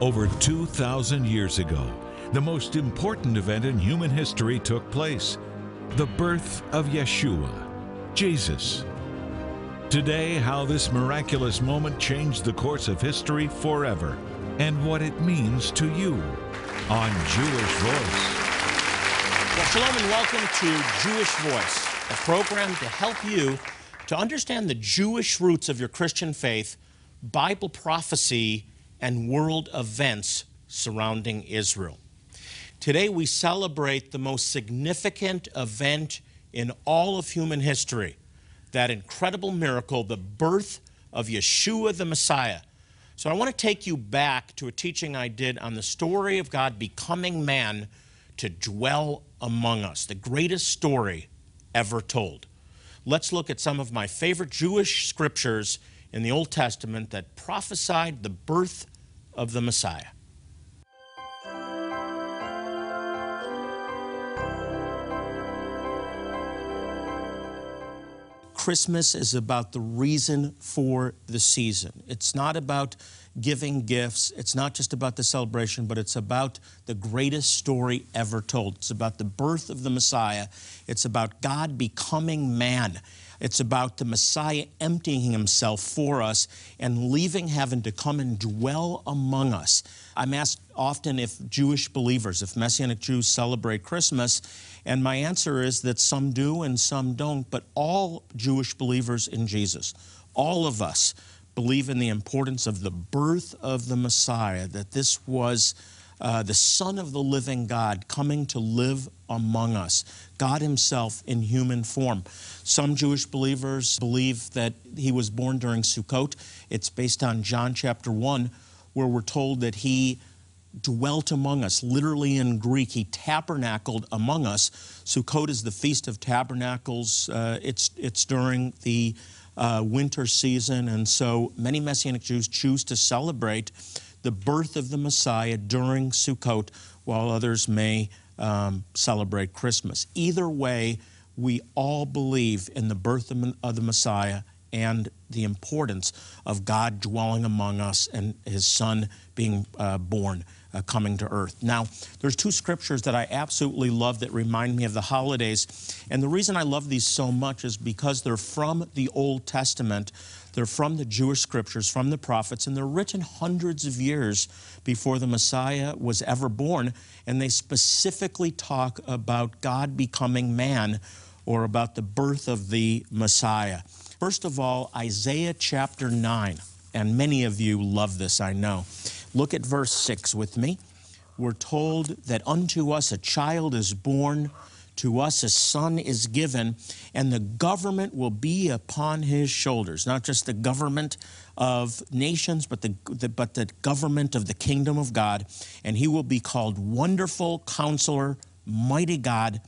Over 2,000 years ago, the most important event in human history took place the birth of Yeshua, Jesus. Today, how this miraculous moment changed the course of history forever and what it means to you on Jewish Voice. Well, shalom and welcome to Jewish Voice, a program to help you to understand the Jewish roots of your Christian faith, Bible prophecy, and world events surrounding Israel. Today, we celebrate the most significant event in all of human history that incredible miracle, the birth of Yeshua the Messiah. So, I want to take you back to a teaching I did on the story of God becoming man to dwell among us, the greatest story ever told. Let's look at some of my favorite Jewish scriptures in the Old Testament that prophesied the birth of the Messiah. Christmas is about the reason for the season. It's not about giving gifts. It's not just about the celebration, but it's about the greatest story ever told. It's about the birth of the Messiah. It's about God becoming man. It's about the Messiah emptying himself for us and leaving heaven to come and dwell among us. I'm asked often if Jewish believers, if Messianic Jews celebrate Christmas, and my answer is that some do and some don't, but all Jewish believers in Jesus, all of us, believe in the importance of the birth of the Messiah, that this was uh, the Son of the living God coming to live among us, God Himself in human form. Some Jewish believers believe that He was born during Sukkot. It's based on John chapter 1, where we're told that He dwelt among us. Literally in Greek, He tabernacled among us. Sukkot is the Feast of Tabernacles, uh, it's, it's during the uh, winter season, and so many Messianic Jews choose to celebrate the birth of the Messiah during Sukkot, while others may um, celebrate Christmas. Either way, we all believe in the birth of the Messiah and the importance of God dwelling among us and His Son being uh, born uh, coming to earth. Now, there's two scriptures that I absolutely love that remind me of the holidays. And the reason I love these so much is because they're from the Old Testament. They're from the Jewish scriptures, from the prophets, and they're written hundreds of years before the Messiah was ever born. And they specifically talk about God becoming man or about the birth of the Messiah. First of all, Isaiah chapter 9. And many of you love this, I know. Look at verse 6 with me. We're told that unto us a child is born, to us a son is given, and the government will be upon his shoulders. Not just the government of nations, but the, the, but the government of the kingdom of God. And he will be called Wonderful Counselor, Mighty God,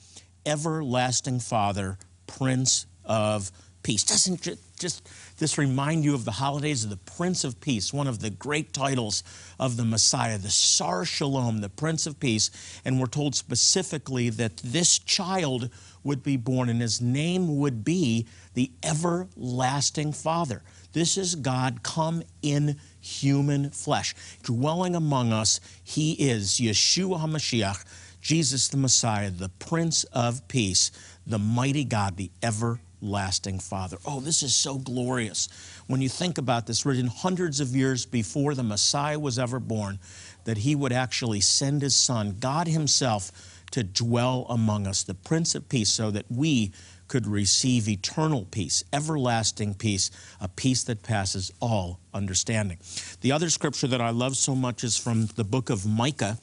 Everlasting Father, Prince of Peace. Doesn't just this remind you of the holidays of the Prince of Peace, one of the great titles of the Messiah, the Sar Shalom, the Prince of Peace. And we're told specifically that this child would be born and his name would be the Everlasting Father. This is God come in human flesh. Dwelling among us, He is Yeshua HaMashiach, Jesus the Messiah, the Prince of Peace, the mighty God, the everlasting lasting Father. Oh, this is so glorious. When you think about this, written hundreds of years before the Messiah was ever born, that he would actually send his Son, God Himself, to dwell among us, the Prince of Peace, so that we could receive eternal peace, everlasting peace, a peace that passes all understanding. The other scripture that I love so much is from the book of Micah,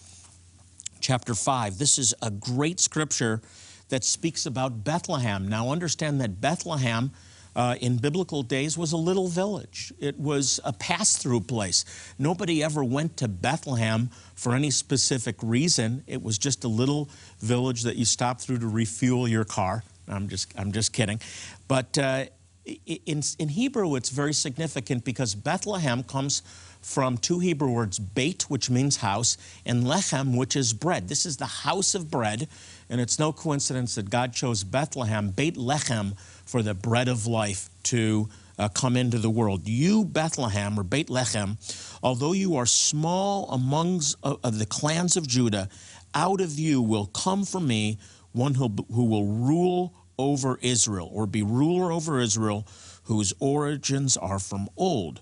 chapter 5. This is a great scripture that speaks about Bethlehem. Now, understand that Bethlehem uh, in biblical days was a little village. It was a pass through place. Nobody ever went to Bethlehem for any specific reason. It was just a little village that you stopped through to refuel your car. I'm just, I'm just kidding. But uh, in, in Hebrew, it's very significant because Bethlehem comes from two Hebrew words, beit, which means house, and lechem, which is bread. This is the house of bread, and it's no coincidence that God chose Bethlehem, Beit Lechem, for the bread of life to uh, come into the world. You, Bethlehem or Beit Lechem, although you are small amongst uh, of the clans of Judah, out of you will come from me one who, who will rule over Israel or be ruler over Israel, whose origins are from old,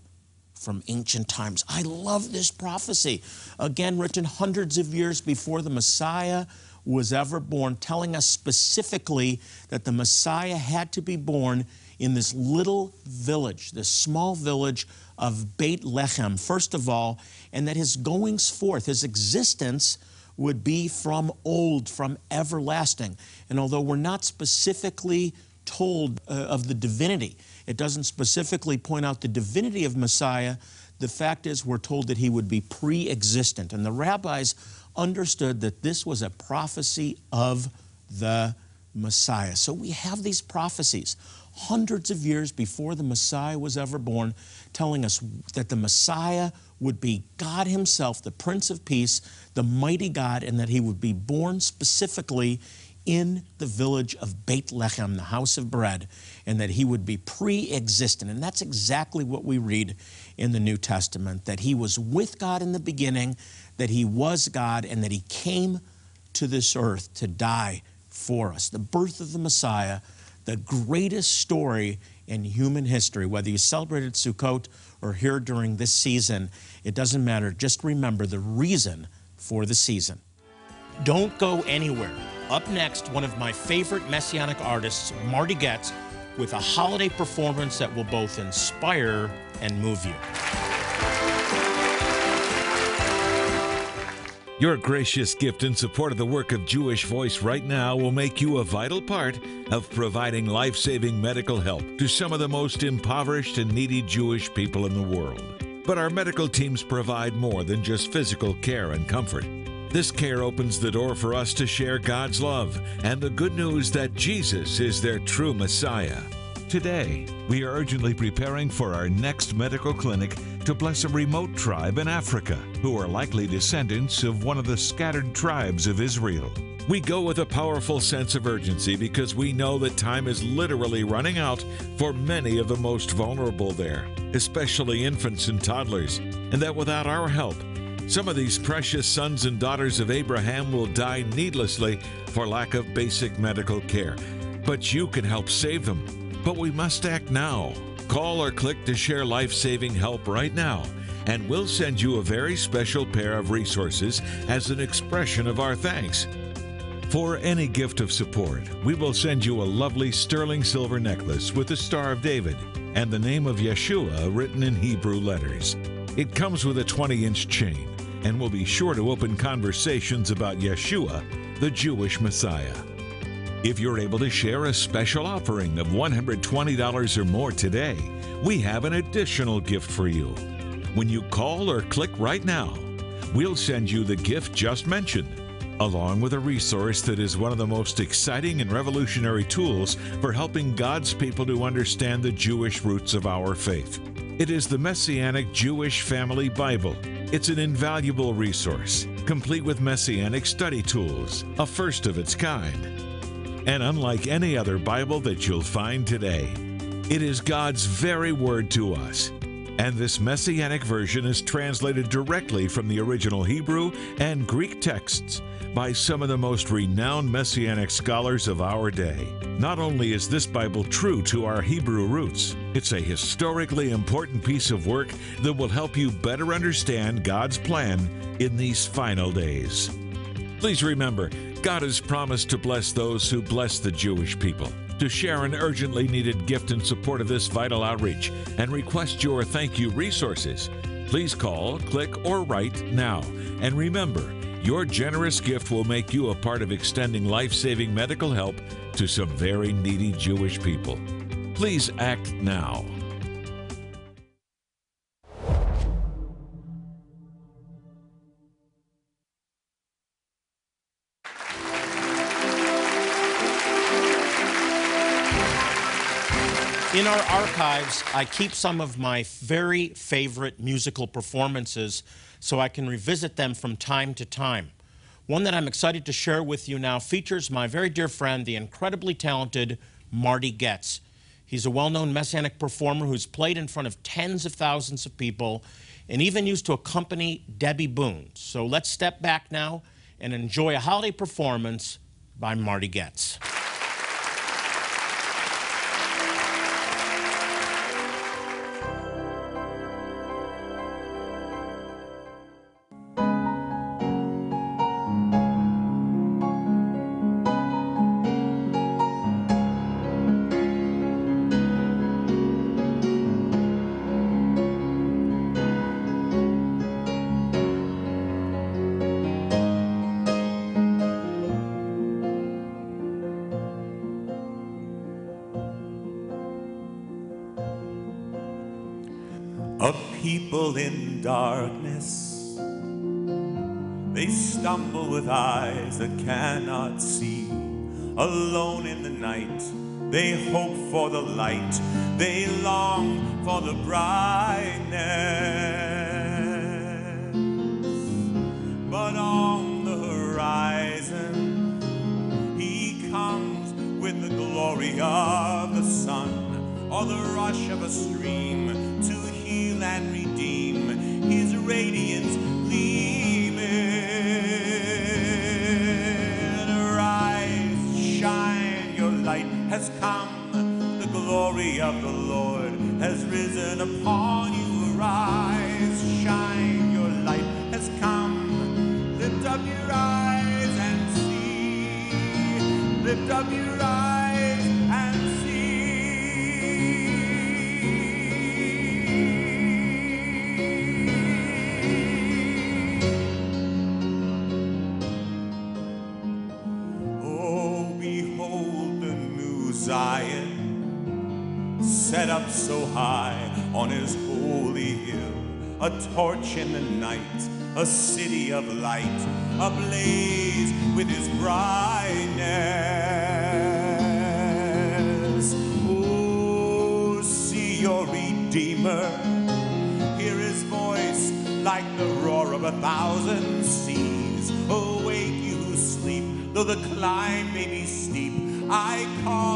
from ancient times. I love this prophecy. Again, written hundreds of years before the Messiah was ever born, telling us specifically that the Messiah had to be born in this little village, this small village of Beit Lechem, first of all, and that his goings forth, his existence, would be from old, from everlasting. And although we're not specifically told uh, of the divinity, it doesn't specifically point out the divinity of Messiah. The fact is, we're told that he would be pre existent. And the rabbis understood that this was a prophecy of the Messiah. So we have these prophecies hundreds of years before the Messiah was ever born, telling us that the Messiah would be God Himself, the Prince of Peace, the mighty God, and that He would be born specifically in the village of Beit Lechem, the house of bread, and that He would be pre existent. And that's exactly what we read in the New Testament that He was with God in the beginning, that He was God, and that He came to this earth to die for us. The birth of the Messiah the greatest story in human history, whether you celebrated Sukkot or here during this season, it doesn't matter. Just remember the reason for the season. Don't go anywhere. Up next, one of my favorite messianic artists, Marty Goetz, with a holiday performance that will both inspire and move you. Your gracious gift in support of the work of Jewish Voice right now will make you a vital part of providing life saving medical help to some of the most impoverished and needy Jewish people in the world. But our medical teams provide more than just physical care and comfort. This care opens the door for us to share God's love and the good news that Jesus is their true Messiah. Today, we are urgently preparing for our next medical clinic to bless a remote tribe in Africa who are likely descendants of one of the scattered tribes of Israel. We go with a powerful sense of urgency because we know that time is literally running out for many of the most vulnerable there, especially infants and toddlers, and that without our help, some of these precious sons and daughters of Abraham will die needlessly for lack of basic medical care. But you can help save them. But we must act now. Call or click to share life saving help right now, and we'll send you a very special pair of resources as an expression of our thanks. For any gift of support, we will send you a lovely sterling silver necklace with the Star of David and the name of Yeshua written in Hebrew letters. It comes with a 20 inch chain and will be sure to open conversations about Yeshua, the Jewish Messiah. If you're able to share a special offering of $120 or more today, we have an additional gift for you. When you call or click right now, we'll send you the gift just mentioned, along with a resource that is one of the most exciting and revolutionary tools for helping God's people to understand the Jewish roots of our faith. It is the Messianic Jewish Family Bible. It's an invaluable resource, complete with Messianic study tools, a first of its kind and unlike any other Bible that you'll find today. It is God's very word to us. And this messianic version is translated directly from the original Hebrew and Greek texts by some of the most renowned messianic scholars of our day. Not only is this Bible true to our Hebrew roots, it's a historically important piece of work that will help you better understand God's plan in these final days. Please remember, God has promised to bless those who bless the Jewish people. To share an urgently needed gift in support of this vital outreach and request your thank you resources, please call, click, or write now. And remember, your generous gift will make you a part of extending life saving medical help to some very needy Jewish people. Please act now. In our archives, I keep some of my very favorite musical performances so I can revisit them from time to time. One that I'm excited to share with you now features my very dear friend, the incredibly talented Marty Goetz. He's a well known messianic performer who's played in front of tens of thousands of people and even used to accompany Debby Boone. So let's step back now and enjoy a holiday performance by Marty Goetz. A people in darkness, they stumble with eyes that cannot see. Alone in the night, they hope for the light, they long for the brightness. But on the horizon, he comes with the glory of the sun or the rush of a stream radiance gleaming. Arise, shine, your light has come. The glory of the Lord has risen upon you. Arise, shine, your light has come. Lift up your eyes and see. Lift up your eyes so high on his holy hill, a torch in the night, a city of light, ablaze with his brightness. Oh, see your Redeemer, hear his voice like the roar of a thousand seas. Awake, you who sleep, though the climb may be steep. I call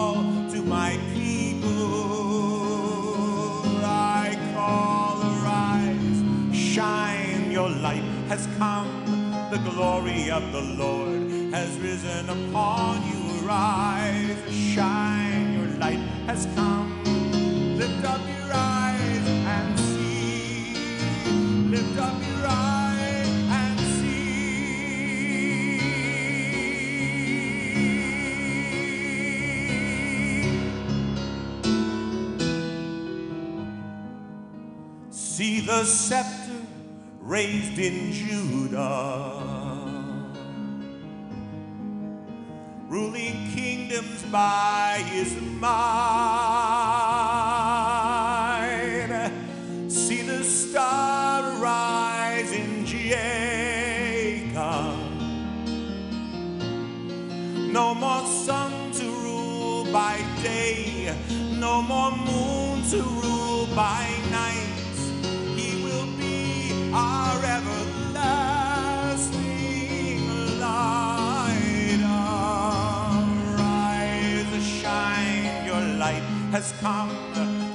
has come. The glory of the Lord has risen upon you. Arise, shine, your light has come. Lift up your eyes and see. Lift up your eyes and see. See the scepter raised in Judah, ruling kingdoms by his might. See the star rise in Jacob. No more sun to rule by day, no more moon to rule by night. Has come.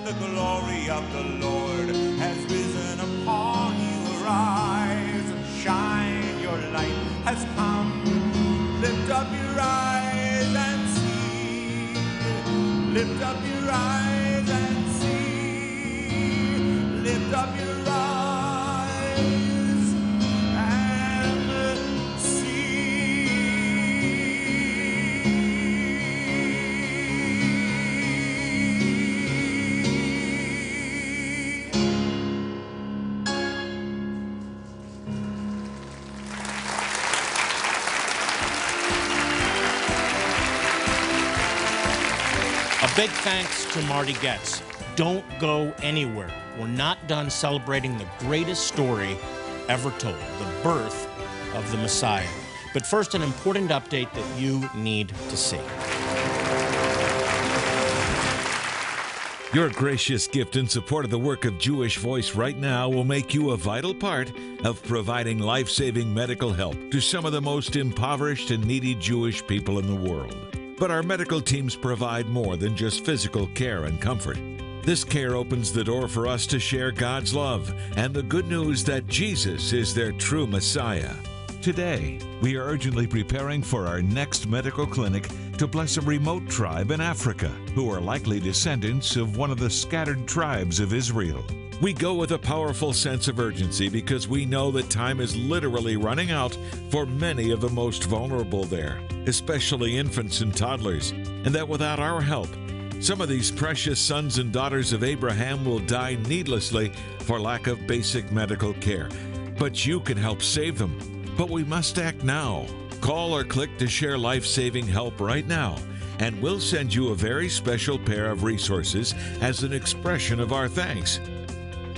The glory of the Lord big thanks to Marty Goetz. Don't go anywhere. We're not done celebrating the greatest story ever told the birth of the Messiah. But first, an important update that you need to see. Your gracious gift in support of the work of Jewish Voice right now will make you a vital part of providing life saving medical help to some of the most impoverished and needy Jewish people in the world. But our medical teams provide more than just physical care and comfort. This care opens the door for us to share God's love and the good news that Jesus is their true Messiah. Today, we are urgently preparing for our next medical clinic to bless a remote tribe in Africa who are likely descendants of one of the scattered tribes of Israel. We go with a powerful sense of urgency because we know that time is literally running out for many of the most vulnerable there, especially infants and toddlers, and that without our help, some of these precious sons and daughters of Abraham will die needlessly for lack of basic medical care. But you can help save them. But we must act now. Call or click to share life saving help right now, and we'll send you a very special pair of resources as an expression of our thanks.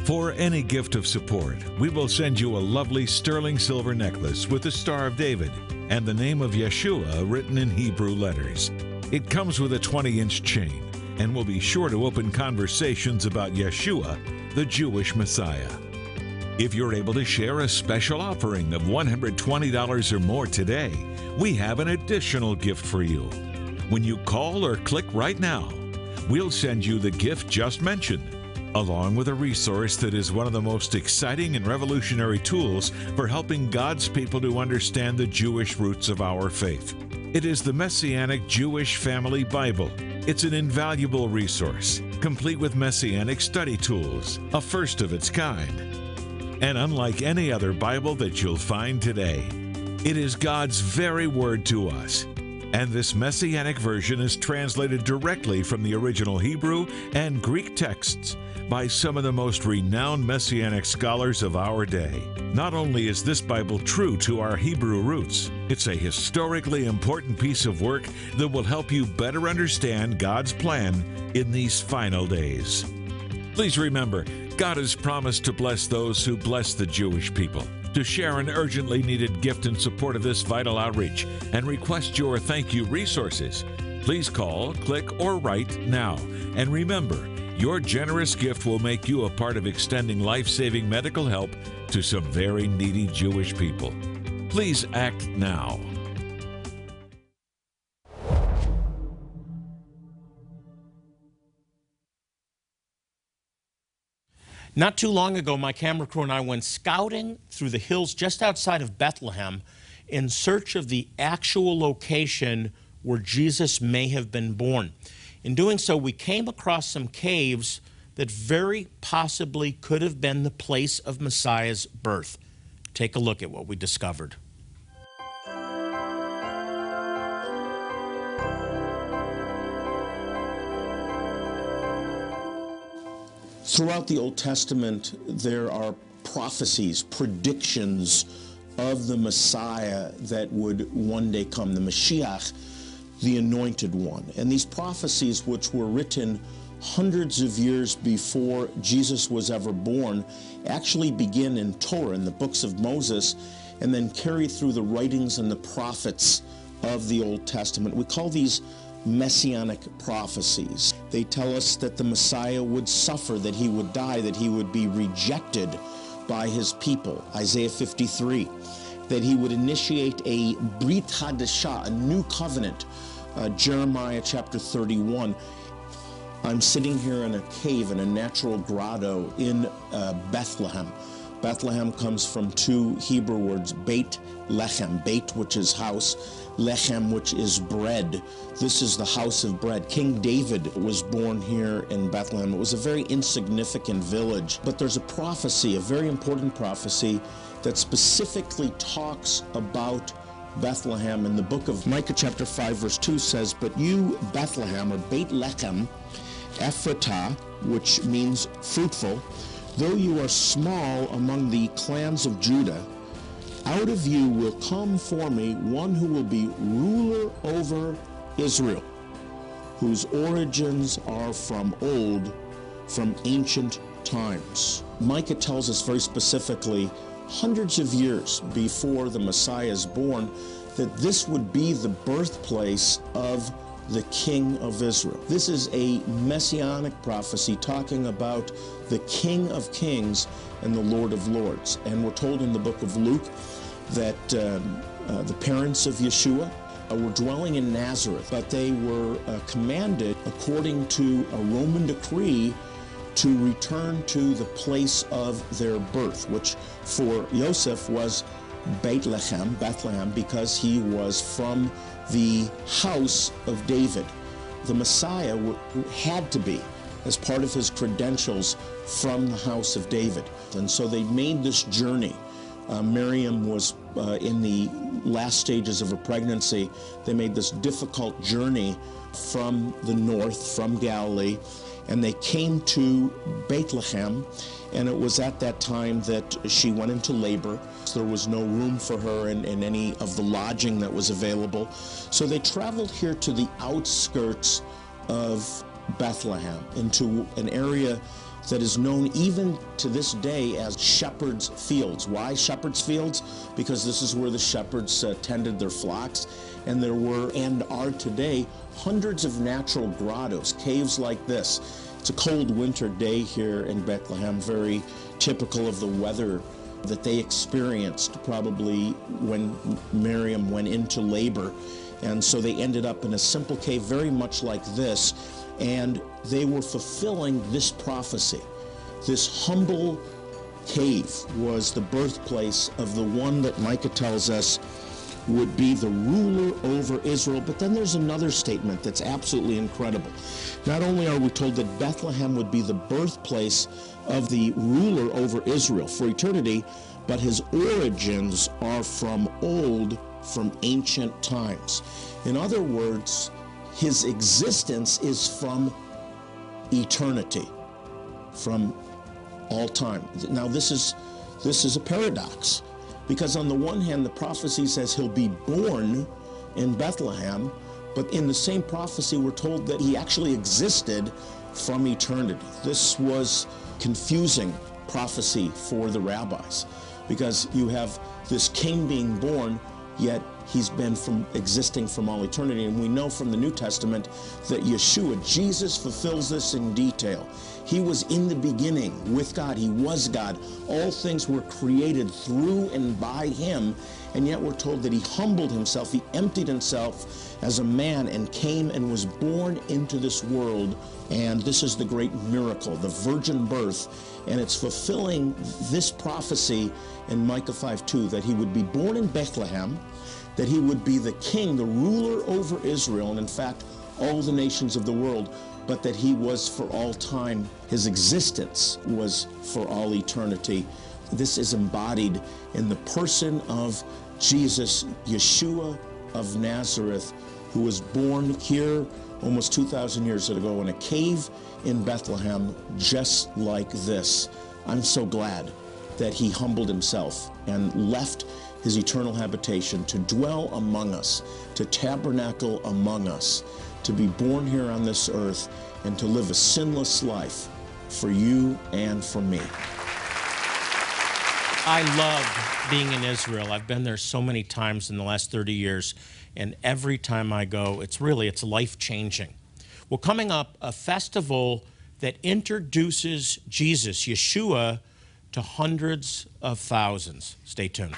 For any gift of support, we will send you a lovely sterling silver necklace with the Star of David and the name of Yeshua written in Hebrew letters. It comes with a 20 inch chain and will be sure to open conversations about Yeshua, the Jewish Messiah. If you're able to share a special offering of $120 or more today, we have an additional gift for you. When you call or click right now, we'll send you the gift just mentioned along with a resource that is one of the most exciting and revolutionary tools for helping God's people to understand the Jewish roots of our faith. It is the Messianic Jewish Family Bible. It's an invaluable resource, complete with Messianic study tools, a first of its kind. And unlike any other Bible that you'll find today, it is God's very word to us. And this Messianic version is translated directly from the original Hebrew and Greek texts by some of the most renowned Messianic scholars of our day. Not only is this Bible true to our Hebrew roots, it's a historically important piece of work that will help you better understand God's plan in these final days. Please remember, God has promised to bless those who bless the Jewish people. To share an urgently needed gift in support of this vital outreach and request your thank you resources, please call, click, or write now. And remember, your generous gift will make you a part of extending life saving medical help to some very needy Jewish people. Please act now. Not too long ago, my camera crew and I went scouting through the hills just outside of Bethlehem in search of the actual location where Jesus may have been born. In doing so, we came across some caves that very possibly could have been the place of Messiah's birth. Take a look at what we discovered. Throughout the Old Testament, there are prophecies, predictions of the Messiah that would one day come, the Mashiach the anointed one. And these prophecies, which were written hundreds of years before Jesus was ever born, actually begin in Torah, in the books of Moses, and then carry through the writings and the prophets of the Old Testament. We call these messianic prophecies. They tell us that the Messiah would suffer, that he would die, that he would be rejected by his people. Isaiah 53 that he would initiate a Brit Hadashah, a new covenant. Uh, Jeremiah chapter 31. I'm sitting here in a cave in a natural grotto in uh, Bethlehem. Bethlehem comes from two Hebrew words, Beit Lechem, Beit, which is house, Lechem, which is bread. This is the house of bread. King David was born here in Bethlehem. It was a very insignificant village, but there's a prophecy, a very important prophecy that specifically talks about Bethlehem. In the book of Micah, chapter 5, verse 2 says, But you, Bethlehem, or Beit Lechem, Ephratah, which means fruitful, though you are small among the clans of Judah, out of you will come for me one who will be ruler over Israel, whose origins are from old, from ancient times. Micah tells us very specifically hundreds of years before the Messiah is born, that this would be the birthplace of the King of Israel. This is a messianic prophecy talking about the King of Kings and the Lord of Lords. And we're told in the book of Luke that um, uh, the parents of Yeshua uh, were dwelling in Nazareth, but they were uh, commanded, according to a Roman decree, to return to the place of their birth, which for Joseph was Bethlehem, Bethlehem, because he was from the house of David. The Messiah had to be, as part of his credentials, from the house of David. And so they made this journey. Uh, Miriam was uh, in the last stages of her pregnancy. They made this difficult journey from the north, from Galilee, and they came to Bethlehem. And it was at that time that she went into labor. There was no room for her in, in any of the lodging that was available. So they traveled here to the outskirts of Bethlehem, into an area that is known even to this day as Shepherd's Fields. Why Shepherd's Fields? Because this is where the shepherds uh, tended their flocks, and there were and are today hundreds of natural grottos, caves like this. It's a cold winter day here in Bethlehem, very typical of the weather that they experienced probably when Miriam went into labor. And so they ended up in a simple cave, very much like this and they were fulfilling this prophecy. This humble cave was the birthplace of the one that Micah tells us would be the ruler over Israel. But then there's another statement that's absolutely incredible. Not only are we told that Bethlehem would be the birthplace of the ruler over Israel for eternity, but his origins are from old, from ancient times. In other words, his existence is from eternity, from all time. Now this is this is a paradox because on the one hand the prophecy says he'll be born in Bethlehem, but in the same prophecy we're told that he actually existed from eternity. This was confusing prophecy for the rabbis because you have this king being born yet he's been from existing from all eternity. And we know from the New Testament that Yeshua, Jesus, fulfills this in detail. He was in the beginning with God. He was God. All things were created through and by him. And yet we're told that he humbled himself. He emptied himself as a man and came and was born into this world. And this is the great miracle, the virgin birth. And it's fulfilling this prophecy in Micah 5 2 that he would be born in Bethlehem that he would be the king, the ruler over Israel, and in fact, all the nations of the world, but that he was for all time. His existence was for all eternity. This is embodied in the person of Jesus, Yeshua of Nazareth, who was born here almost 2,000 years ago in a cave in Bethlehem, just like this. I'm so glad that he humbled himself and left his eternal habitation, to dwell among us, to tabernacle among us, to be born here on this earth, and to live a sinless life for you and for me. I love being in Israel. I've been there so many times in the last 30 years, and every time I go, it's really it's life changing. Well, coming up, a festival that introduces Jesus, Yeshua, to hundreds of thousands. Stay tuned.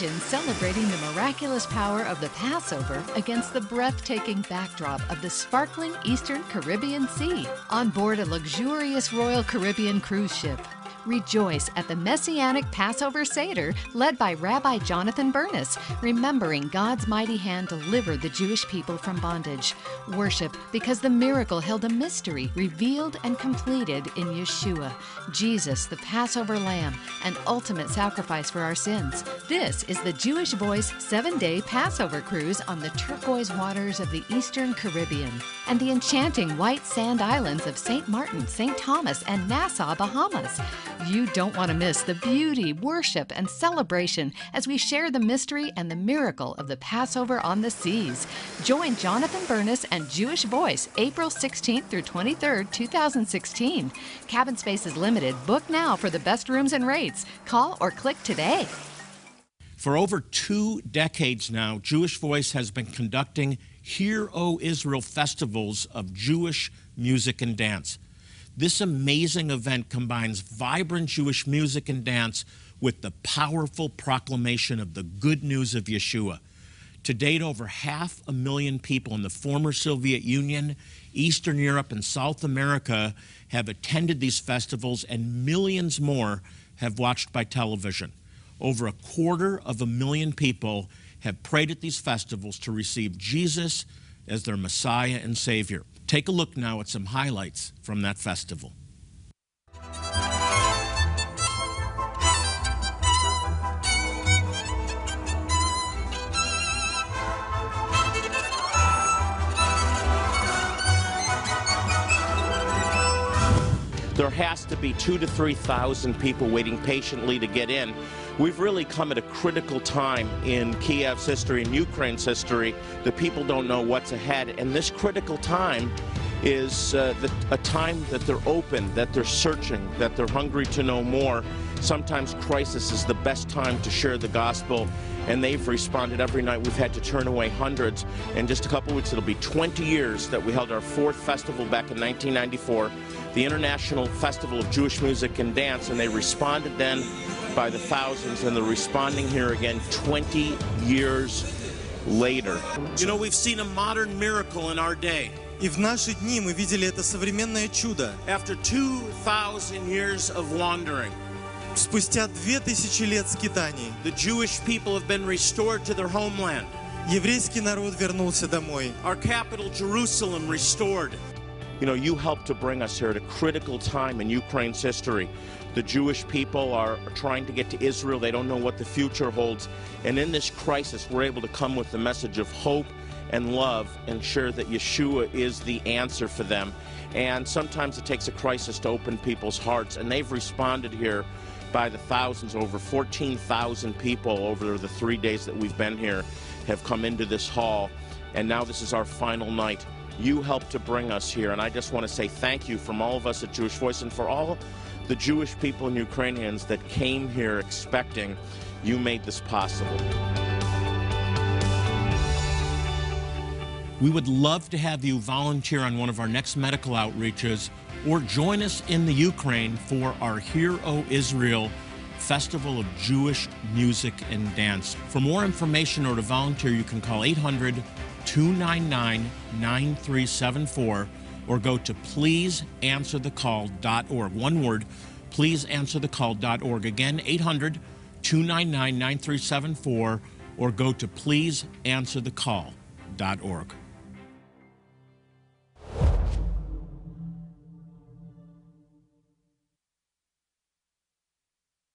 Celebrating the miraculous power of the Passover against the breathtaking backdrop of the sparkling Eastern Caribbean Sea on board a luxurious Royal Caribbean cruise ship. Rejoice at the Messianic Passover Seder led by Rabbi Jonathan Bernis, remembering God's mighty hand delivered the Jewish people from bondage. Worship because the miracle held a mystery revealed and completed in Yeshua, Jesus, the Passover Lamb, and ultimate sacrifice for our sins. This is the Jewish Voice seven day Passover cruise on the turquoise waters of the Eastern Caribbean and the enchanting white sand islands of St. Martin, St. Thomas, and Nassau, Bahamas. You don't want to miss the beauty, worship, and celebration as we share the mystery and the miracle of the Passover on the seas. Join Jonathan Bernis and Jewish Voice April 16th through 23rd, 2016. Cabin space is limited. Book now for the best rooms and rates. Call or click today. For over two decades now, Jewish Voice has been conducting Hear, O Israel festivals of Jewish music and dance. This amazing event combines vibrant Jewish music and dance with the powerful proclamation of the good news of Yeshua. To date, over half a million people in the former Soviet Union, Eastern Europe, and South America have attended these festivals, and millions more have watched by television. Over a quarter of a million people have prayed at these festivals to receive Jesus as their Messiah and Savior. Take a look now at some highlights from that festival. There has to be two to 3,000 people waiting patiently to get in. We've really come at a critical time in Kiev's history and Ukraine's history. The people don't know what's ahead, and this critical time is uh, the, a time that they're open, that they're searching, that they're hungry to know more. Sometimes crisis is the best time to share the gospel, and they've responded every night. We've had to turn away hundreds. In just a couple weeks, it'll be 20 years that we held our fourth festival back in 1994, the International Festival of Jewish Music and Dance, and they responded then by the thousands, and they're responding here again 20 years later. You know, we've seen a modern miracle in our day. И в наши дни мы видели это современное чудо. After 2,000 years of wandering, Спустя две тысячи лет скитаний the Jewish people have been restored to their homeland. еврейский народ вернулся домой. Our capital, Jerusalem, restored. You know, you helped to bring us here at a critical time in Ukraine's history. The Jewish people are trying to get to Israel. They don't know what the future holds. And in this crisis, we're able to come with the message of hope and love and share that Yeshua is the answer for them. And sometimes it takes a crisis to open people's hearts. And they've responded here by the thousands. Over 14,000 people over the three days that we've been here have come into this hall. And now this is our final night. You helped to bring us here. And I just want to say thank you from all of us at Jewish Voice and for all the Jewish people and Ukrainians that came here expecting you made this possible. We would love to have you volunteer on one of our next medical outreaches or join us in the Ukraine for our Hear O Israel Festival of Jewish Music and Dance. For more information or to volunteer, you can call 800 299 9374 or go to pleaseanswerthecall.org. One word, pleaseanswerthecall.org. Again, 800 299 9374 or go to pleaseanswerthecall.org.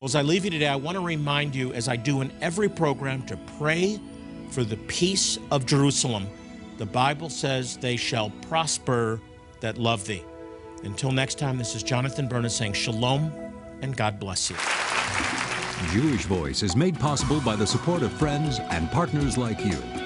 Well, As I leave you today, I want to remind you, as I do in every program, to pray for the peace of Jerusalem. The Bible says they shall prosper that love thee. Until next time, this is Jonathan Bernis saying shalom and God bless you. Jewish Voice is made possible by the support of friends and partners like you.